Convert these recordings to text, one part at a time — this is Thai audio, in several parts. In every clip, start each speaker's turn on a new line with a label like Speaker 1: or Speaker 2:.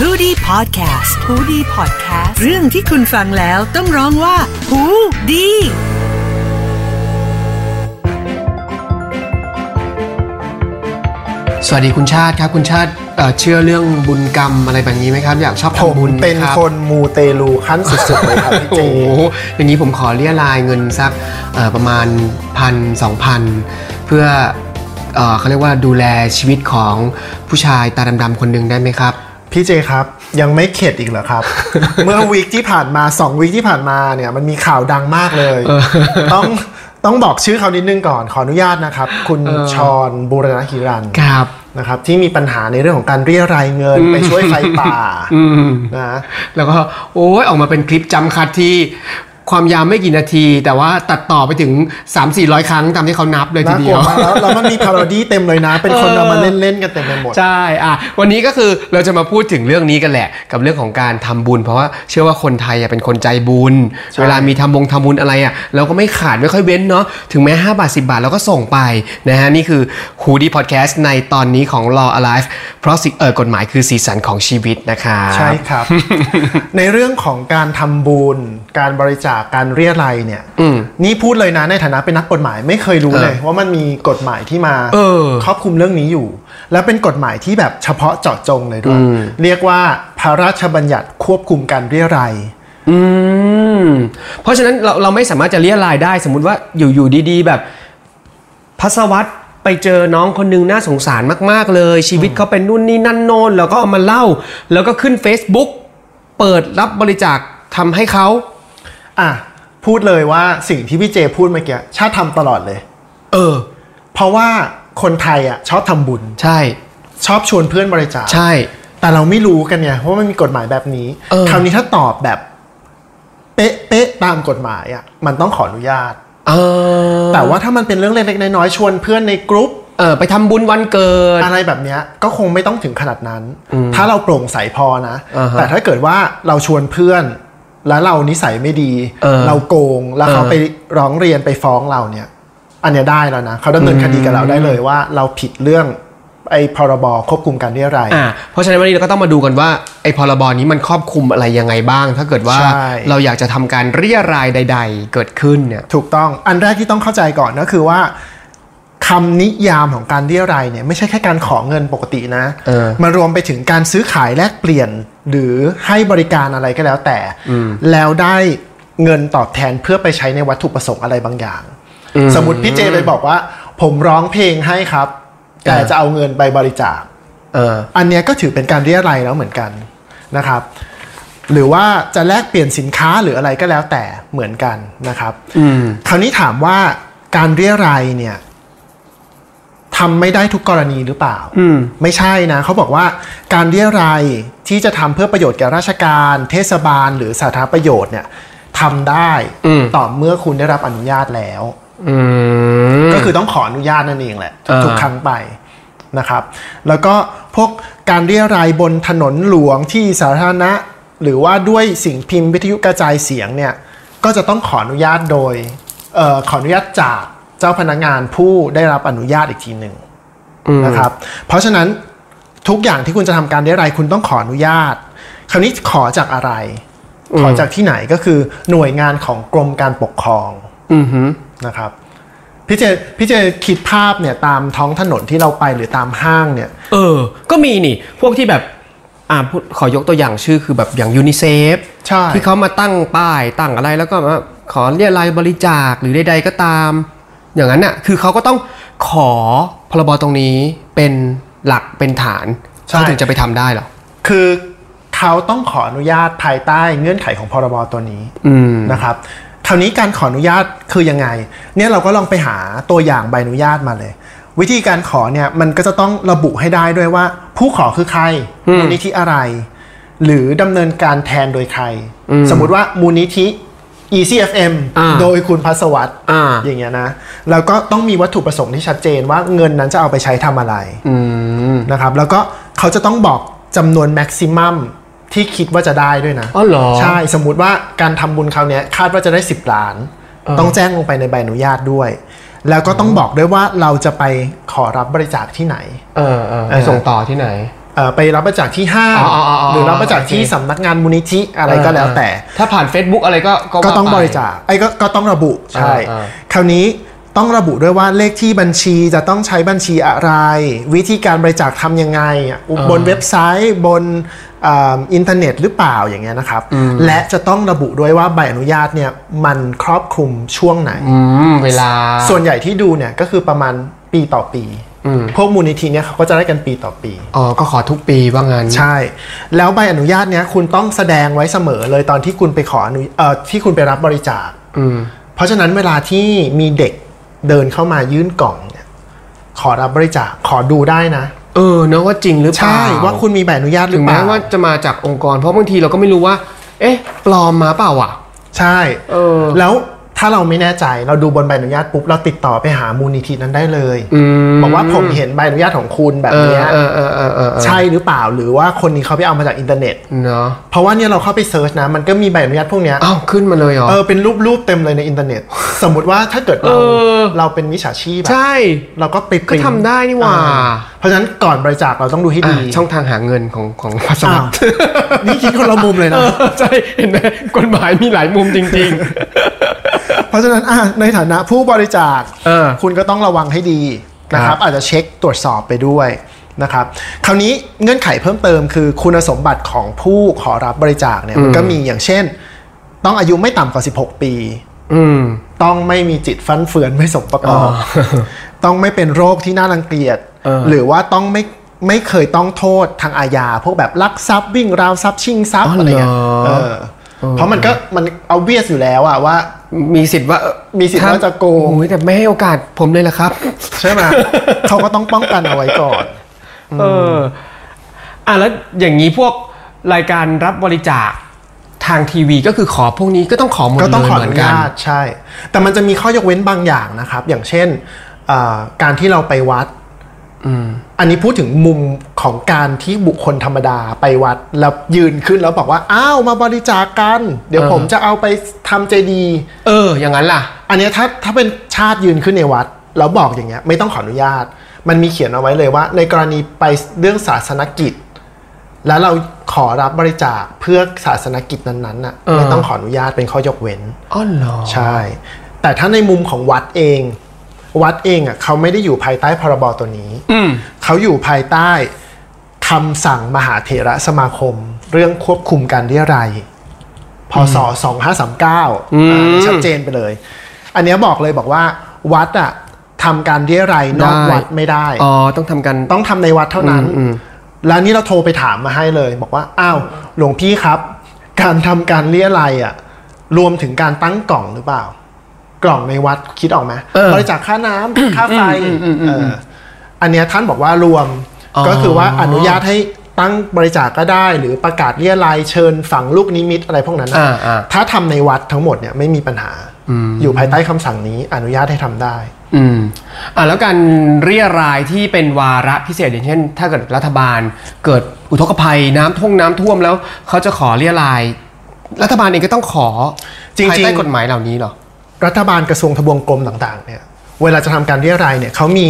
Speaker 1: h o ดี้พอดแคสต์ฮูดี้พอดแคสต์เรื่องที่คุณฟังแล้วต้องร้องว่าหูดี
Speaker 2: สวัสดีคุณชาติครับคุณชาติเอ่อเชื่อเรื่องบุญกรรมอะไรแบบนี้ไหมครับ อยากชอบ
Speaker 3: ผม
Speaker 2: ทำบุญไหม
Speaker 3: เป็น
Speaker 2: รับ
Speaker 3: คนมูเตลูขั้นสุดๆเลยครับพี่
Speaker 2: โอ้
Speaker 3: เจ
Speaker 2: โหอย่างนี้ผมขอเรียรายเงินสักเอ่อประมาณพันสองพันเพื่อเอ่อเขาเรียกว่าดูแลชีวิตของผู้ชายตาดำๆคนหนึ่งได้ไหมครับ
Speaker 3: พี่เจครับยังไม่เข็ดอีกเหรอครับ เมื่อวีคที่ผ่านมาสองวีคที่ผ่านมาเนี่ยมันมีข่าวดังมากเลย ต้องต้องบอกชื่อเขานิดนึงก่อนขออนุญาตนะครับ คุณชอนบูรณหิรัน
Speaker 2: ครับ
Speaker 3: นะครับที่มีปัญหาในเรื่องของการเรียรายเงินไปช่วยไฟป่า
Speaker 2: อืม
Speaker 3: นะ
Speaker 2: แล้วก็โอ้ยออกมาเป็นคลิปจำคัดที่ ความยาวไม่กี่นาที แต่ว่าตัดต่อไปถึง 3-400 ครั้งตามที่เขานับเลยที
Speaker 3: น่าก
Speaker 2: เดี
Speaker 3: ลั
Speaker 2: ยวว
Speaker 3: มากแล้วแล้วมันมีพาโรดี้เต็มเลยนะ เป็นคนเอามาเล่น ๆ กันเต็มไปหมด
Speaker 2: ใช่อะวันนี้ก็คือเราจะมาพูดถึงเรื่องนี้กันแหละ กับเรื่องของการทำบุญ เพราะว่าเชื่อว่าคนไทยอะเป็นคนใจบุญ
Speaker 3: ใช่
Speaker 2: เวลามีทำบงทำบุญอะไรอะเราก็ไม่ขาดไม่ค่อยเว้นเนาะถึงแม้ 5 บาท 10 บาทเราก็ส่งไปนะฮะนี่คือฮูดีพอดแคสต์ในตอนนี้ของ Law Alive เพราะสิ่งเออกฎหมายคือสีสันของชีวิตนะคะ
Speaker 3: ใช่ครับ ในเรื่องของการทำบุญการบริจาคการเรียรัยเนี่ย
Speaker 2: อืม
Speaker 3: นี่พูดเลยนะในฐานะเป็นนักกฎหมายไม่เคยรู้เลยว่ามันมีกฎหมายที่มา
Speaker 2: เออ
Speaker 3: ครอบคลุมเรื่องนี้อยู่ แล้วเป็นกฎหมายที่แบบเฉพาะเจาะจงเลยด้วย
Speaker 2: อืม
Speaker 3: เรียกว่าพระราชบัญญัติควบคุมการเรียรัย
Speaker 2: อืมเพราะฉะนั้นเราเราไม่สามารถจะเรียรายได้ สมมุติว่าอยู่อยู่ดีๆ แบบพัสวัตไปเจอน้องคนหนึงน่าสงสารมาก ๆ เลย ชีวิตเขาเป็นนู่นนี่นั่นโน่นแล้วก็เอามาเล่า แล้วก็ขึ้น Facebook เปิดรับบริจาคทำให้เขา
Speaker 3: อะพูดเลยว่าสิ่งที่พี่เจพูดเมื่อกี้ชาติทำตลอดเลย
Speaker 2: เออ
Speaker 3: เพราะว่าคนไทยอะชอบทำบุญ
Speaker 2: ใช่
Speaker 3: ชอบชวนเพื่อนบริจาค
Speaker 2: ใช่
Speaker 3: แต่เราไม่รู้กันไงเพราะว่ามันมีกฎหมายแบบนี้
Speaker 2: เออ
Speaker 3: คราวนี้ถ้าตอบแบบ เป๊ะเป๊ะตามกฎหมายอะมันต้องขออนุญาต
Speaker 2: เออ
Speaker 3: แต่ว่าถ้ามันเป็นเรื่องเล็กๆน้อยๆชวนเพื่อนในกรุ๊ป
Speaker 2: เออไปทำบุญวันเกิด
Speaker 3: อะไรแบบเนี้ยก็คงไม่ต้องถึงขนาดนั้น ถ้าเราโปร่งใสพอนะ
Speaker 2: อ่าฮะ
Speaker 3: แต่ถ้าเกิดว่าเราชวนเพื่อน แล้วเรานิสัยไม่ดี
Speaker 2: เออ
Speaker 3: เราโกงแล้วเขา
Speaker 2: เออ
Speaker 3: ไปร้องเรียนไปฟ้องเราเนี่ย อันเนี้ยได้แล้วนะเขาดำเนินคดีกับเราได้เลยว่า เราผิดเรื่องไอ้พรบควบคุมการเรียรัย
Speaker 2: อ่าเพราะฉะนั้นวันนี้เราก็ต้องมาดูกันว่าไอ้พรบนี้มันครอบคลุมอะไรยังไงบ้าง ถ้าเกิดว่า
Speaker 3: ใช่
Speaker 2: เราอยากจะทำการเรียรายใด ๆ เกิดขึ้นเนี่ย
Speaker 3: ถูกต้องอันแรกที่ต้องเข้าใจก่อนก็คือว่า คำนิยามของการเรียรายเนี่ยไม่ใช่แค่การขอเงินปกตินะ
Speaker 2: เออ
Speaker 3: มันรวมไปถึงการซื้อขายแลกเปลี่ยนหรือให้บริการอะไรก็แล้วแต่ แล้วได้เงินตอบแทนเพื่อไปใช้ในวัตถุประสงค์อะไรบางอย่าง สมมติพี่เจไปบอกว่า ผมร้องเพลงให้ครับ แต่
Speaker 2: เออ
Speaker 3: จะเอาเงินไปบริจาค
Speaker 2: เออ
Speaker 3: อันเนี้ยก็ถือเป็นการเรียรายแล้วเหมือนกันนะครับ หรือว่าจะแลกเปลี่ยนสินค้าหรืออะไรก็แล้วแต่เหมือนกันนะครับ
Speaker 2: อืม
Speaker 3: คราวนี้ถามว่าการเรียรายเนี่ย ทำไม่ได้ทุกกรณีหรือเปล่า
Speaker 2: อืม
Speaker 3: ไม่ใช่นะเขาบอกว่าการเรียรายที่จะทำเพื่อประโยชน์แก่ราชการ เทศบาล หรือสาธารณประโยชน์เนี่ยทำได้
Speaker 2: อืม
Speaker 3: ต่อเมื่อคุณได้รับอนุญาตแล้ว
Speaker 2: อืม
Speaker 3: ก็คือต้องขออนุญาตนั่นเองแหละ
Speaker 2: อ่า
Speaker 3: ทุกครั้งไปนะครับ แล้วก็พวกการเรียรายบนถนนหลวงที่สาธารณะ หรือว่าด้วยสิ่งพิมพ์วิทยุกระจายเสียงเนี่ย ก็จะต้องขออนุญาตโดยเออขออนุญาตจาก เจ้าพนักงานผู้ได้รับอนุญาตอีกทีหนึ่งนะครับ เพราะฉะนั้นทุกอย่างที่คุณจะทำการเรียรายคุณต้องขออนุญาต คราวนี้ขอจากอะไร ขอจากที่ไหนก็คือหน่วยงานของกรมการปกครอง
Speaker 2: อือหือ
Speaker 3: นะครับพี่เจพี่เจคิดภาพเนี่ยตามท้องถนนที่เราไปหรือตามห้างเนี่ย
Speaker 2: เออ ก็มีนี่ พวกที่แบบอ่าพูดขอยกตัวอย่างชื่อคือแบบอย่างยูนิเซฟ
Speaker 3: ใช่
Speaker 2: ที่เขามาตั้งป้ายตั้งอะไรแล้วก็มาขอเรียรายบริจาคหรือใดๆก็ตาม อย่างนั้นน่ะคือเขาก็ต้องขอพรบตรงนี้เป็นหลักเป็นฐานเขาถึงจะไปทำได้เหรอ
Speaker 3: คือเขาต้องขออนุญาตภายใต้เงื่อนไขของพรบตัวนี้
Speaker 2: อืม
Speaker 3: นะครับคราวนี้การขออนุญาตคือยังไง เนี่ยเราก็ลองไปหาตัวอย่างใบอนุญาตมาเลย วิธีการขอเนี่ยมันก็จะต้องระบุให้ได้ด้วยว่า ผู้ขอคือใครมูลนิธิอะไร หรือดำเนินการแทนโดยใคร สมมุติว่ามูลนิธิ ECFM
Speaker 2: อ่า
Speaker 3: โดยคุณพัสวัตร
Speaker 2: อ่า
Speaker 3: อย่างเงี้ยนะ แล้วก็ต้องมีวัตถุประสงค์ที่ชัดเจนว่าเงินนั้นจะเอาไปใช้ทำอะไร
Speaker 2: อืม
Speaker 3: นะครับ แล้วก็เขาจะต้องบอกจำนวนแม็กซิมัมที่คิดว่าจะได้ด้วยนะ
Speaker 2: อ๋อเหรอ
Speaker 3: ใช่ สมมุติว่าการทำบุญคราวเนี้ยคาดว่าจะได้ 10 ล้าน ต้องแจ้งลงไปในใบอนุญาตด้วย แล้วก็ต้องบอกด้วยว่าเราจะไปขอรับบริจาคที่ไหน
Speaker 2: เออเออไปส่งต่อที่ไหน
Speaker 3: เอ่อ ไปรับบริจาคที่ห้าง
Speaker 2: อ๋ออ๋ออ๋อ
Speaker 3: หรือรับบริจาคที่
Speaker 2: โอเค
Speaker 3: สำนักงานมูลนิธิอะไรก็แล้วแต่
Speaker 2: ถ้าผ่าน Facebook อะไรก็
Speaker 3: ก็ต้อง
Speaker 2: ว่าไป
Speaker 3: บริจาคไอ้ก็ก็ต้องระบุใช่
Speaker 2: อ่า
Speaker 3: คราวนี้ต้องระบุด้วยว่าเลขที่บัญชีจะต้องใช้บัญชีอะไร วิธีการบริจาคทำยังไงอะบนเว็บไซต์บนอ่าอินเทอร์เน็ตหรือเปล่าอย่างเงี้ยนะครับ และจะต้องระบุด้วยว่าใบอนุญาตเนี่ยมันครอบคลุมช่วงไหน
Speaker 2: อืมเวลา
Speaker 3: ส่วนใหญ่ที่ดูเนี่ยก็คือประมาณปีต่อปี พวกมูลนิธิเนี่ยเขาก็จะได้กันปีต่อปี
Speaker 2: อ๋อ ก็ขอทุกปีว่างั้น
Speaker 3: ใช่ แล้วใบอนุญาตเนี้ยคุณต้องแสดงไว้เสมอเลยตอนที่คุณไปขออนุเอ่อที่คุณไปรับบริจาค
Speaker 2: อืม
Speaker 3: เพราะฉะนั้นเวลาที่มีเด็กเดินเข้ามายื่นกล่องเนี่ยขอรับบริจาคขอดูได้นะ
Speaker 2: เออเนอะว่าจริงหรือเปล่า
Speaker 3: ใช่ ว่าคุณมีใบอนุญาตหรื
Speaker 2: ถึ
Speaker 3: องเป
Speaker 2: แม้
Speaker 3: ล่า
Speaker 2: ว่าจะมาจากองค์กร เพราะบางทีเราก็ไม่รู้ว่า เอ๊ะ ปลอมมาเปล่าอะ
Speaker 3: ใช่
Speaker 2: เออ
Speaker 3: แล้ว ถ้าเราไม่แน่ใจเราดูบนใบอนุญาตปุ๊บเราติดต่อไปหามูลนิธินั้นได้เลย
Speaker 2: อืม
Speaker 3: บอกว่าผมเห็นใบอนุญาตของคุณแบบ
Speaker 2: เออ
Speaker 3: เนี้ย
Speaker 2: เออเออเออเออ
Speaker 3: ใช่หรือเปล่าหรือว่าคนนี้เขาไปเอามาจากอินเทอร์เน็ต
Speaker 2: เนาะ
Speaker 3: เพราะว่าเนี่ยเราเข้าไป search นะมันก็มีใบอนุญาตพวกเนี้ย
Speaker 2: อ้าวขึ้นมาเลยเหรอ
Speaker 3: เออเป็นรูปรูปเต็มเลยในอินเทอร์เน็ต สมมติว่าถ้าเกิดเรา
Speaker 2: เออ
Speaker 3: เราเป็นมิจฉาชีพอะ
Speaker 2: ใช่
Speaker 3: เราก็ไป
Speaker 2: ก็ทำได้นี่หว่า
Speaker 3: เออเพราะฉะนั้นก่อนบริจาคเราต้องดูให้ดี
Speaker 2: อะช่องทางหาเงินของของพัส
Speaker 3: อ้า
Speaker 2: ดุ
Speaker 3: วนี่คิดคนละมุมเลยนะ
Speaker 2: ใช่เห็นไหมกฎหมายมีหลายมุมจริง
Speaker 3: เพราะฉะนั้นอะในฐานะผู้บริจาค
Speaker 2: เออ
Speaker 3: คุณก็ต้องระวังให้ดีนะค
Speaker 2: ครั
Speaker 3: รับ
Speaker 2: บ
Speaker 3: อาจจะเช็คตรวจสอบไปด้วยนะครับ คราวนี้เงื่อนไขเพิ่มเติมคือคุณสมบัติของผู้ขอรับบริจาคเนี่ยมันก็มีอย่างเช่น ต้องอายุไม่ต่ำกว่า 16 ปี
Speaker 2: ๆอืม
Speaker 3: ต้องไม่มีจิตฟั่นเฟือนไม่สมประกอบต้องไม่เป็นโรคที่น่ารังเกียจ
Speaker 2: เออ
Speaker 3: หรือว่าต้องไม่ไม่เคยต้องโทษทางอาญาพวกแบบลักทรัพย์วิ่งราวทรัพย์ชิงทรัพย์อะไรเงี้ย เออเพราะมันก็มันเอาเวียสอยู่แล้วอะว่า
Speaker 2: มีสิทธิ์ว่าเอ่อ
Speaker 3: มีสิทธิ์ว่าจะโกง
Speaker 2: โอ้ยแต่ไม่ให้โอกาสผมเลยละครับ
Speaker 3: ใช่ไหมเขาก็ต้องป้องกันเอาไว้ก่อน
Speaker 2: เอออะแล้วอย่างนี้พวกรายการรับบริจาคทางทีวีก็คือขอพวกนี้ก็ต้องขอหมด
Speaker 3: ก็
Speaker 2: เล
Speaker 3: ต้อง
Speaker 2: ย
Speaker 3: ขอ
Speaker 2: เห
Speaker 3: อ
Speaker 2: มือน
Speaker 3: นุ
Speaker 2: กัน
Speaker 3: ญาตใช่ แต่มันจะมีข้อยกเว้นบางอย่างนะครับ อย่างเช่นอ่าการที่เราไปวัด อันนี้พูดถึงมุมของการที่บุคคลธรรมดาไปวัด แล้วยืนขึ้นแล้วบอกว่า อ้าวมาบริจาคกัน เดี๋ยว
Speaker 2: เออ
Speaker 3: ผมจะเอาไปทำเจดีย์
Speaker 2: เออ อย่างนั้นล่ะ
Speaker 3: อันเนี้ยถ้าถ้าเป็นชาติยืนขึ้นในวัด แล้วบอกอย่างเงี้ย ไม่ต้องขออนุญาต มันมีเขียนเอาไว้เลยว่า ในกรณีไปเรื่องศาสนกิจ แล้วเราขอรับบริจาคเพื่อศาสนกิจนั้นๆน่ะ
Speaker 2: เออ
Speaker 3: ไม่ต้องขออนุญาตเป็นข้อยกเว้น
Speaker 2: อ๋อเหรอ
Speaker 3: ใช่ แต่ถ้าในมุมของวัดเอง วัดเองอะเขาไม่ได้อยู่ภายใต้พรบตัวนี้
Speaker 2: อืม
Speaker 3: เขาอยู่ภายใต้คำสั่งมหาเถระสมาคม เรื่องควบคุมการเรียรัยพศ2539อ่าชัดเจนไปเลย อันเนี้ยบอกเลยบอกว่า วัดอะทำการเรียรัยนอก
Speaker 2: ได้
Speaker 3: วัดไม่ได้
Speaker 2: อ๋อต้องทำกัน
Speaker 3: ต้องทำในวัดเท่านั้น
Speaker 2: อืม
Speaker 3: แล้วนี่เราโทรไปถามมาให้เลย บอกว่าอ้าวหลวงพี่ครับ การทำการเรียรัยอะรวมถึงการตั้งกล่องหรือเปล่า กล่องในวัดคิดออกไหม
Speaker 2: เออ
Speaker 3: บริจาคค่าน้ำค่าไฟ
Speaker 2: อืมอืมอืม
Speaker 3: เอออันเนี้ยท่านบอกว่ารวม
Speaker 2: อ๋อ
Speaker 3: ก็คือว่าอนุญาตให้ตั้งบริจาคก็ได้ หรือประกาศเรียรัยเชิญฝังลูกนิมิตอะไรพวกนั้นน่ะ
Speaker 2: อ่าอ่า
Speaker 3: ถ้าทำในวัดทั้งหมดเนี่ยไม่มีปัญหาอยู่ภายใต้คำสั่งนี้อนุญาตให้ทำได้
Speaker 2: อืมอะแล้วการเรียรายที่เป็นวาระพิเศษอย่างเช่น ถ้าเกิดรัฐบาล เกิดอุทกภัยน้ำท่วงน้ำท่วมแล้วเขาจะขอเรียราย รัฐบาลเองก็ต้องขอ
Speaker 3: จริงๆ
Speaker 2: ภายใต้กฎหมายเหล่านี้เหรอ
Speaker 3: รัฐบาลกระทรวงทบวงกรมต่างๆเนี่ยเวลาจะทำการเรียรายเนี่ยเขามี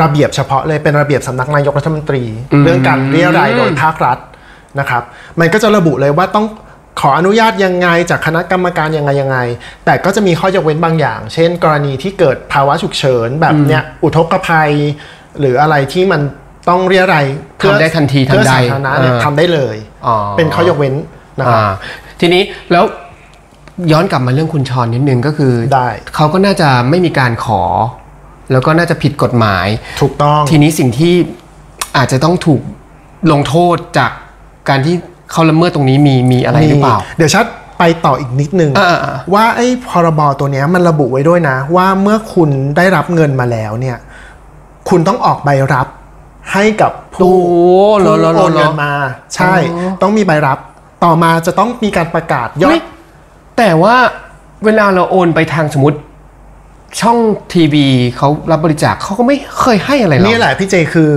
Speaker 3: ระเบียบเฉพาะเลยเป็นระเบียบสำนักนายกรัฐมนตรี เรื่องการเรียรายโดยภาครัฐนะครับ มันก็จะระบุเลยว่าต้องขออนุญาตยังไงจากคณะกรรมการยังไงยังไง แต่ก็จะมีข้อยกเว้นบางอย่าง เช่น กรณีที่เกิดภาวะฉุกเฉินแบบเนี้ยอุทกภัย หรืออะไรที่มันต้องเรียรายเพื่อ
Speaker 2: ทำได้ทันทีทันใด
Speaker 3: เพื่อสาธารณะเนี่ย
Speaker 2: เออ
Speaker 3: ทำได้เลย
Speaker 2: อ๋อ
Speaker 3: เป็นข้อยกเว้นนะครับ
Speaker 2: อ่าทีนี้แล้ว ย้อนกลับมาเรื่องคุณชรนิดนึงก็คือ
Speaker 3: ได้
Speaker 2: เขาก็น่าจะไม่มีการขอ แล้วก็น่าจะผิดกฎหมาย
Speaker 3: ถูกต้อง
Speaker 2: ทีนี้สิ่งที่อาจจะต้องถูกลงโทษจากการที่เขาละเมิดตรงนี้มีมีอะไรหรือเปล่า
Speaker 3: เดี๋ยวชัดไปต่ออีกนิดนึง
Speaker 2: อ่าๆ
Speaker 3: ว่าไอ้พรบตัวเนี้ยมันระบุไว้ด้วยนะ ว่าเมื่อคุณได้รับเงินมาแล้วเนี่ย คุณต้องออกใบรับให้กับผู้
Speaker 2: โอ้เหรอ
Speaker 3: ผู้
Speaker 2: เหรอเหรอ
Speaker 3: โอนเงินมา ใช่
Speaker 2: อ๋อ
Speaker 3: ต้องมีใบรับ ต่อมาจะต้องมีการประกาศยอ
Speaker 2: เฮ้
Speaker 3: ด
Speaker 2: ย แต่ว่าเวลาเราโอนไปทางสมมติช่องทีวีเขารับบริจาคเขาก็ไม่เคยให้อะไรหรอก
Speaker 3: นี่แหละพี่เจคือ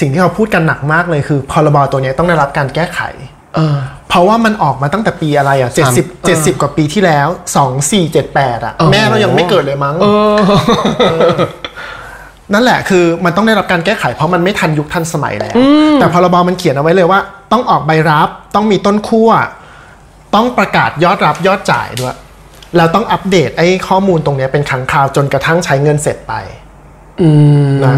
Speaker 3: สิ่งที่เขาพูดกันหนักมากเลยคือพรบตัวเนี้ยต้องได้รับการแก้ไข
Speaker 2: เออ
Speaker 3: เพราะว่ามันออกมาตั้งแต่ปีอะไรอะ
Speaker 2: สาม
Speaker 3: 70 70กว่าปีที่แล้ว2478อะ
Speaker 2: โอ้โห
Speaker 3: แม่เรายังไม่เกิดเลยมั้ง
Speaker 2: เออ
Speaker 3: นั่นแหละคือมันต้องได้รับการแก้ไขเพราะมันไม่ทันยุคทันสมัยแล้ว แต่พรบมันเขียนเอาไว้เลยว่า ต้องออกใบรับ ต้องมีต้นขั้ว ต้องประกาศยอดรับยอดจ่ายด้วย แล้วต้องอัปเดตไอ้ข้อมูลตรงเนี้ยเป็นครั้งคราวจนกระทั่งใช้เงินเสร็จไปนะ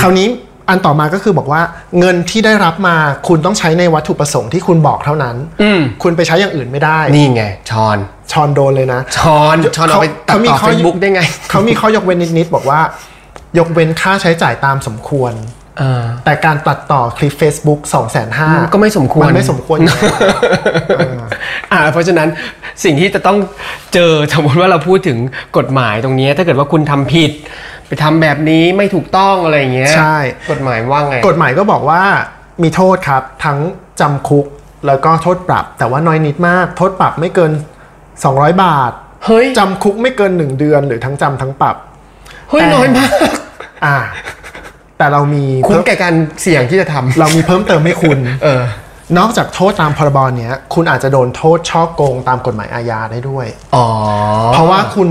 Speaker 3: คราวนี้อันต่อมาก็คือบอกว่าเงินที่ได้รับมาคุณต้องใช้ในวัตถุประสงค์ที่คุณบอกเท่านั้น
Speaker 2: อืม
Speaker 3: คุณไปใช้อย่างอื่นไม่ได้
Speaker 2: นี่ไงชอน
Speaker 3: ชอนโดนเลยนะ
Speaker 2: ชอนชอนเอาไปตัด
Speaker 3: เขามี
Speaker 2: ต่อ
Speaker 3: ข้อ
Speaker 2: เฟซบุ๊กได้ไง
Speaker 3: เขามีข้อยกเว้นนิดๆบอกว่า ยกเว้นค่าใช้จ่ายตามสมควร
Speaker 2: เออ
Speaker 3: แต่การตัดต่อคลิป Facebook 2 5 0 0 0
Speaker 2: ก็ไม่สมควร
Speaker 3: มันไม่สมควรอยู่แล้ว
Speaker 2: อ่าเพราะฉะนั้นสิ่งที่จะต้องเจอสมมติว่าเราพูดถึงกฎหมายตรงเนี้ยถ้าเกิดว่าคุณทำผิด ไปทำแบบนี้ไม่ถูกต้องอะไรอย่างเงี้ย
Speaker 3: ใช่
Speaker 2: กฎหมายว่าไง
Speaker 3: กฎหมายก็บอกว่ามีโทษครับ ทั้งจำคุกแล้วก็โทษปรับ แต่ว่าน้อยนิดมาก โทษปรับไม่เกิน 200 บาท
Speaker 2: เฮ้ย
Speaker 3: จำคุกไม่เกิน 1 เดือนหรือทั้งจำทั้งปรับ
Speaker 2: เฮ้ย
Speaker 3: แต่
Speaker 2: น้อยมาก
Speaker 3: อ่า แต่เรามี
Speaker 2: คุ้ม
Speaker 3: เพิ่ม
Speaker 2: แก่การเสี่ยงที่จะทำ
Speaker 3: เรามีเพิ่มเติมให้คุณ
Speaker 2: เออ
Speaker 3: นอกจากโทษตามพรบเนี้ย คุณอาจจะโดนโทษช่อโกงตามกฎหมายอาญาได้ด้วย
Speaker 2: อ๋อ
Speaker 3: เพราะว่าคุณ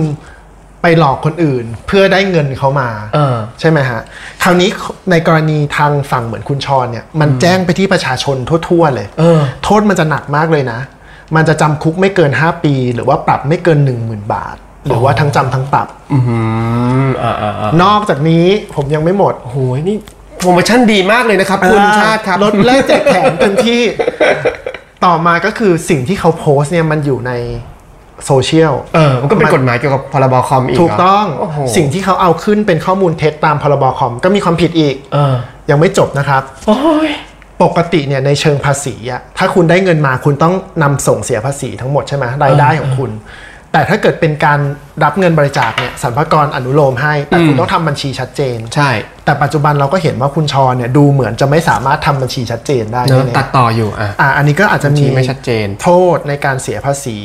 Speaker 3: ไปหลอกคนอื่นเพื่อได้เงินเขามา
Speaker 2: เออ
Speaker 3: ใช่ไหมฮะคราวนี้ในกรณีทางฝั่งเหมือนคุณชรเนี่ยมันแจ้งไปที่ประชาชนทั่วๆเลย
Speaker 2: เออ
Speaker 3: โทษมันจะหนักมากเลยนะ มันจะจำคุกไม่เกิน 5 ปี หรือว่าปรับไม่เกิน 1 0,000 บาท หรือว่าทั้งจำทั้งปรับ
Speaker 2: อืมอ่าอ่าอ่า น
Speaker 3: อกจากนี้ผมยังไม่หมด
Speaker 2: โอ้โห นี่โปรโมชั่นดีมากเลยนะครับ คุณชาติครับ
Speaker 3: ลดแลกแจกแถมเต็มที่ ต่อมาก็คือสิ่งที่เขาโพสต์เนี่ยมันอยู่ในโซเชียล
Speaker 2: เออ มันก็เป็นกฎหมายเกี่ยวกับพรบคอมอีก
Speaker 3: ถูกต้อง
Speaker 2: เหรโอ้โห
Speaker 3: สิ่งที่เขาเอาขึ้นเป็นข้อมูลเท็จตามพรบคอมก็มีความผิดอีก
Speaker 2: เออ
Speaker 3: ยังไม่จบนะครับ
Speaker 2: โอ้ย
Speaker 3: ปกติเนี่ยในเชิงภาษีอะถ้าคุณได้เงินมาคุณต้องนำส่งเสียภาษีทั้งหมดใช่ไหมรายได้ของคุณ แต่ถ้าเกิดเป็นการรับเงินบริจาคเนี่ยสรรพากรอนุโลมให้ แต่คุณต้องทำบัญชีชัดเจน
Speaker 2: ใช่
Speaker 3: แต่ปัจจุบันเราก็เห็นว่าคุณชรเนี่ยดูเหมือนจะไม่สามารถทำบัญชีชัดเจนได้
Speaker 2: เนอะ
Speaker 3: แน่ๆ
Speaker 2: ตัดต่ออยู่อะ
Speaker 3: อ่าอันนี้ก็อาจจะมี
Speaker 2: บัญชีไม่ชัดเจน
Speaker 3: โทษในการเสียภาษี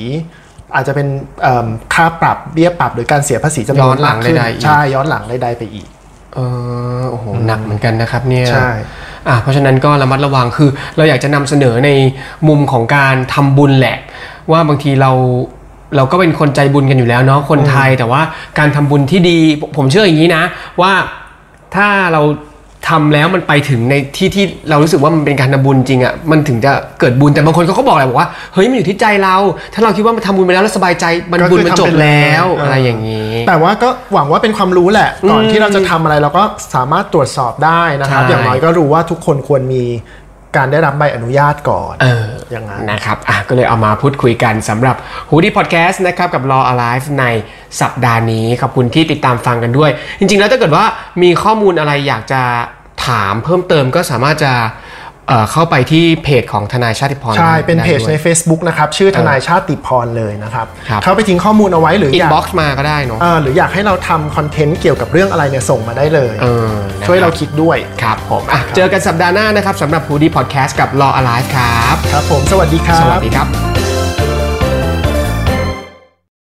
Speaker 3: อาจจะเป็นเอิ่มค่าปรับเบี้ยปรับหรือการเสียภาษีจำนวน
Speaker 2: ย้อนหลัง
Speaker 3: มากขึ้น
Speaker 2: ใดๆอีก
Speaker 3: ใช่ย้อนหลังใดๆไปอีก
Speaker 2: เออโอ้โหหนักเหมือนกันนะครับเนี่ย
Speaker 3: ใช่
Speaker 2: อะเพราะฉะนั้นก็ระมัดระวังคือ เราอยากจะนำเสนอในมุมของการทำบุญแหละ ว่าบางทีเรา เราก็เป็นคนใจบุญกันอยู่แล้วเนาะคนไทยแต่ว่าการทำบุญที่ดีผมผมเชื่ออย่างนี้นะ ว่าถ้าเราทำแล้วมันไปถึงในที่ที่เรารู้สึกว่ามันเป็นการทำบุญจริงอะ่ะมันถึงจะเกิดบุญแต่บางคนเขาก็บอกแหละบอกว่าเฮ้ยมันอยู่ที่ใจเรา ถ้าเราคิดว่ามันทำบุญไปแล้วแล้วสบายใจมัน
Speaker 3: ก็คือ
Speaker 2: บุญมันจบ
Speaker 3: ทำไปเลย
Speaker 2: แล้ว
Speaker 3: เอออ
Speaker 2: อะไรอย่างนี้
Speaker 3: แต่ว่าก็หวังว่าเป็นความรู้แหละ ก่อนที่เราจะทำอะไรเราก็สามารถตรวจสอบได้นะครับ
Speaker 2: ใช่
Speaker 3: อย่างน้อยก็รู้ว่าทุกคนควรมี การได้รับใบอนุญาตก่อน
Speaker 2: เออ
Speaker 3: อย่างนั้น
Speaker 2: นะครับอะก็เลยเอามาพูดคุยกันสำหรับ h o ดี้พอดแคสต์นะครับกับ Law Alive ในสัปดาห์นี้ขอบคุณที่ติดตามฟังกันด้วย จริง ๆ แล้วถ้าเกิดว่ามีข้อมูลอะไรอยากจะถามเพิ่มเติมก็สามารถจะ เอ่อเข้าไปที่เพจของทนายชาติพร
Speaker 3: ใช่ เป็น
Speaker 2: ได้
Speaker 3: เพจ
Speaker 2: ด้วย
Speaker 3: ใน Facebook นะครับ ชื่อทนายชาติพรเลยนะครับ
Speaker 2: ครับ
Speaker 3: เข้าไปทิ้งข้อมูลเอาไว้หรืออยาก
Speaker 2: inbox มาก็ได้เนาะ
Speaker 3: เอ่อหรืออยากให้เราทำคอนเทนต์เกี่ยวกับเรื่องอะไรเนี่ยส่งมาได้เลย
Speaker 2: เออนะครับ
Speaker 3: ช่วยเราคิดด้วย
Speaker 2: ครับผมอะเจอกันสัปดาห์หน้านะครับสำหรับ h o ดี้พอดแคสต์กับ Law Alive ครับ
Speaker 3: ครับผม สวัสดีครับ
Speaker 2: สวัสดีครับ